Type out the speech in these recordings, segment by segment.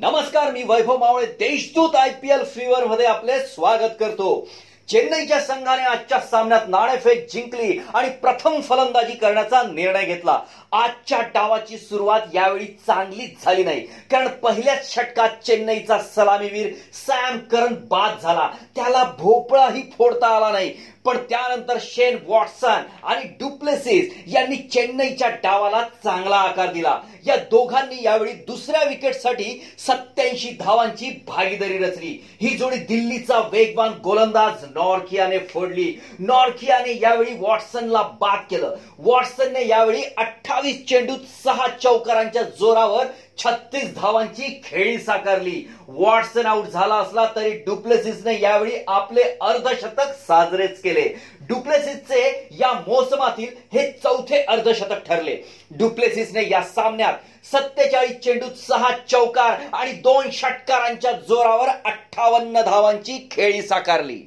नमस्कार मी Vaibhav Mawale Deshdoot I P L fever मध्ये आपले स्वागत करतो. चेन्नईच्या संघाने आजच्या सामन्यात नाणेफेक जिंकली आणि प्रथम फलंदाजी करण्याचा निर्णय घेतला. आजच्या डावाची सुरुवात यावेळी चांगलीच झाली नाही. कारण पहिल्याच षटकात चेन्नईचा सलामीवीर सॅम करन बाद झाला. त्याला भोपळाही फोडता आला नाही. पण त्यानंतर शेन वॉटसन आणि डुप्लेसिस यांनी चेन्नईच्या डावाला चांगला आकार दिला. या दोघांनी यावेळी दुसऱ्या विकेटसाठी सत्याऐंशी धावांची भागीदारी रचली. ही जोडी दिल्लीचा वेगवान गोलंदाज नॉर्कियाने फोडली. नॉर्कियाने यावेळी वॉटसनला बाद केलं. वॉटसनने यावेळी अठ्ठावीस चेंडूत सहा चौकारांच्या जोरावर छत्तीस धावांची खेळी साकारली. वॉटसन आउट झाला असला तरी डुप्लेसिसने यावेळी आपले अर्धशतक साजरेच केले. डुप्लेसिसचे या मोसमातील हे चौथे अर्धशतक ठरले. डुप्लेसिसने या सामन्यात सत्तेचाळीस चेंडूत सहा चौकार आणि दोन षटकारांच्या जोरावर अठ्ठावन्न धावांची खेळी साकारली.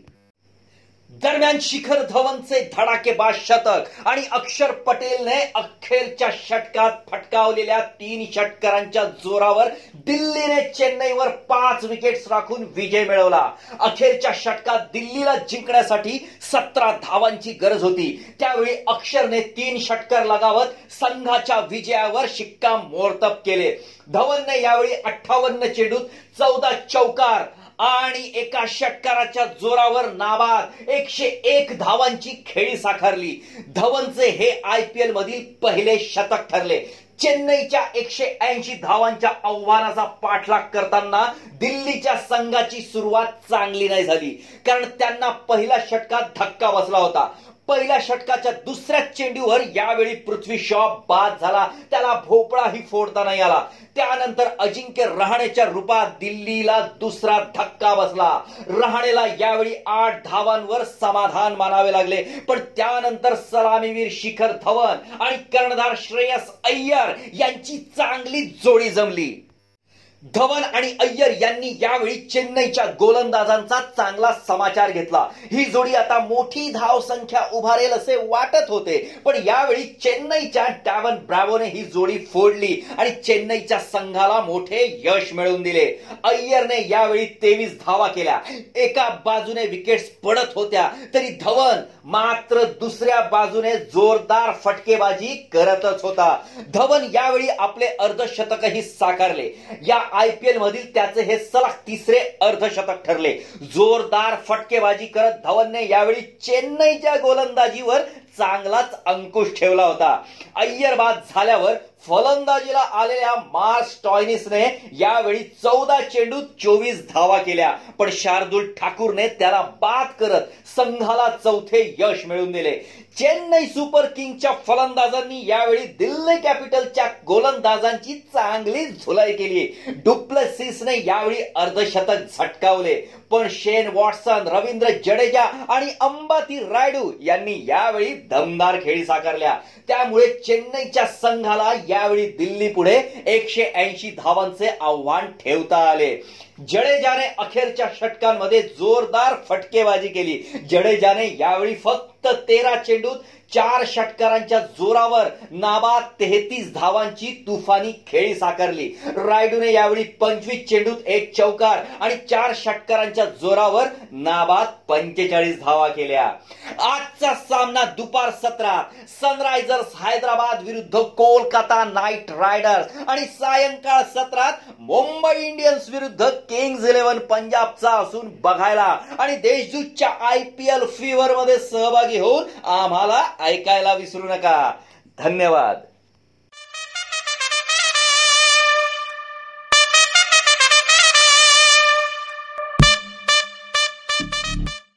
दरम्यान शिखर धवनचे धडाकेबाज शतक आणि अक्षर पटेलने अखेरच्या षटकात फटकावलेल्या तीन षटकारांच्या जोरावर दिल्लीने चेन्नईवर पाच विकेट्स राखून विजय मिळवला. अखेरच्या षटकात दिल्लीला जिंकण्यासाठी सतरा धावांची गरज होती. त्यावेळी अक्षरने तीन षटकर लगावत संघाच्या विजयावर शिक्का मोर्तब केले. धवनने यावेळी अठ्ठावन्न चेंडूत चौदा चौकार आणि एका षटकाराच्या जोरावर नाबाद एकशे एक धावांची खेळी साकारली. धवनचे हे आय पी एल मधील पहिले शतक ठरले. चेन्नईच्या एकशे ऐंशी धावांच्या आव्हानाचा पाठलाग करताना दिल्लीच्या संघाची सुरुवात चांगली नाही झाली. कारण त्यांना पहिल्या षटकात धक्का बसला होता. पहिल्या षटकाच्या दुसऱ्या चेंडूवर यावेळी पृथ्वी शॉ बाद झाला. त्याला भोपळाही फोडता नाही आला. त्यानंतर अजिंक्य रहाणेच्या रूपात दिल्लीला दुसरा धक्का बसला. रहाणेला यावेळी आठ धावांवर समाधान मानावे लागले. पण त्यानंतर सलामीवीर शिखर धवन आणि कर्णधार श्रेयस अय्यर यांची चांगली जोडी जमली. धवन आणि अय्यर यांनी यावेळी चेन्नईच्या गोलंदाजांचा चांगला समाचार घेतला. ही जोडी आता मोठी धाव संख्या उभारेल असे वाटत होते. पण यावेळी चेन्नईच्या डॅवन ब्रॅवोने ही जोडी फोडली आणि चेन्नईच्या संघाला मोठे यश मिळवून दिले. अय्यरने यावेळी तेवीस धावा केल्या. एका बाजूने विकेट्स पडत होत्या. तरी धवन मात्र दुसऱ्या बाजूने जोरदार फटकेबाजी करतच होता. धवन यावेळी आपले अर्धशतकही साकारले. या आय पी एल मधील त्याचे हे सलग तिसरे अर्धशतक ठरले. जोरदार फटकेबाजी करत धवनने यावेळी चेन्नईच्या गोलंदाजीवर चांगलाच अंकुश ठेवला होता. अय्यर बाद झाल्यावर फलंदाजीला आलेल्या मार्स टॉयनिसने यावेळी चौदा चेंडूत चोवीस धावा केल्या. पण शार्दुल ठाकूरने त्याला बाद करत संघाला चौथे यश मिळवून दिले. चेन्नई सुपर किंगच्या फलंदाजांनी यावेळी दिल्ली कॅपिटलच्या गोलंदाजांची चांगली झुलाई केली. डुप्लेसिसने यावेळी अर्धशतक झटकावले. पण शेन वॉटसन रवींद्र जडेजा आणि अंबाती रायडू यांनी यावेळी दमदार खेळी साकारल्या. त्यामुळे चेन्नईच्या संघाला यावेळी दिल्ली पुढे एकशे ऐंशी धावांचे आव्हान ठेवता आले. जडेजाने अखेरच्या षटकांमध्ये जोरदार फटकेबाजी केली. जडेजाने यावेळी फक्त तेरा चेंडूत चार षटकारांच्या जोरावर नाबाद तेहतीस धावांची तुफानी खेळी साकारली. रायडूने यावेळी पंचवीस चेंडूत एक चौकार आणि चार षटकारांच्या जोरावर नाबाद पंचेचाळीस धावा केल्या. आजचा सामना दुपार सत्रात सनरायझर्स हैदराबाद विरुद्ध कोलकाता नाईट रायडर्स आणि सायंकाळ सत्रात मुंबई इंडियन्स विरुद्ध किंग्ज इलेव्हन पंजाबचा असून बघायला आणि देशदूतच्या आय पी एल फीवर मध्ये सहभागी होऊन आम्हाला ऐकायला विसरू नका. धन्यवाद.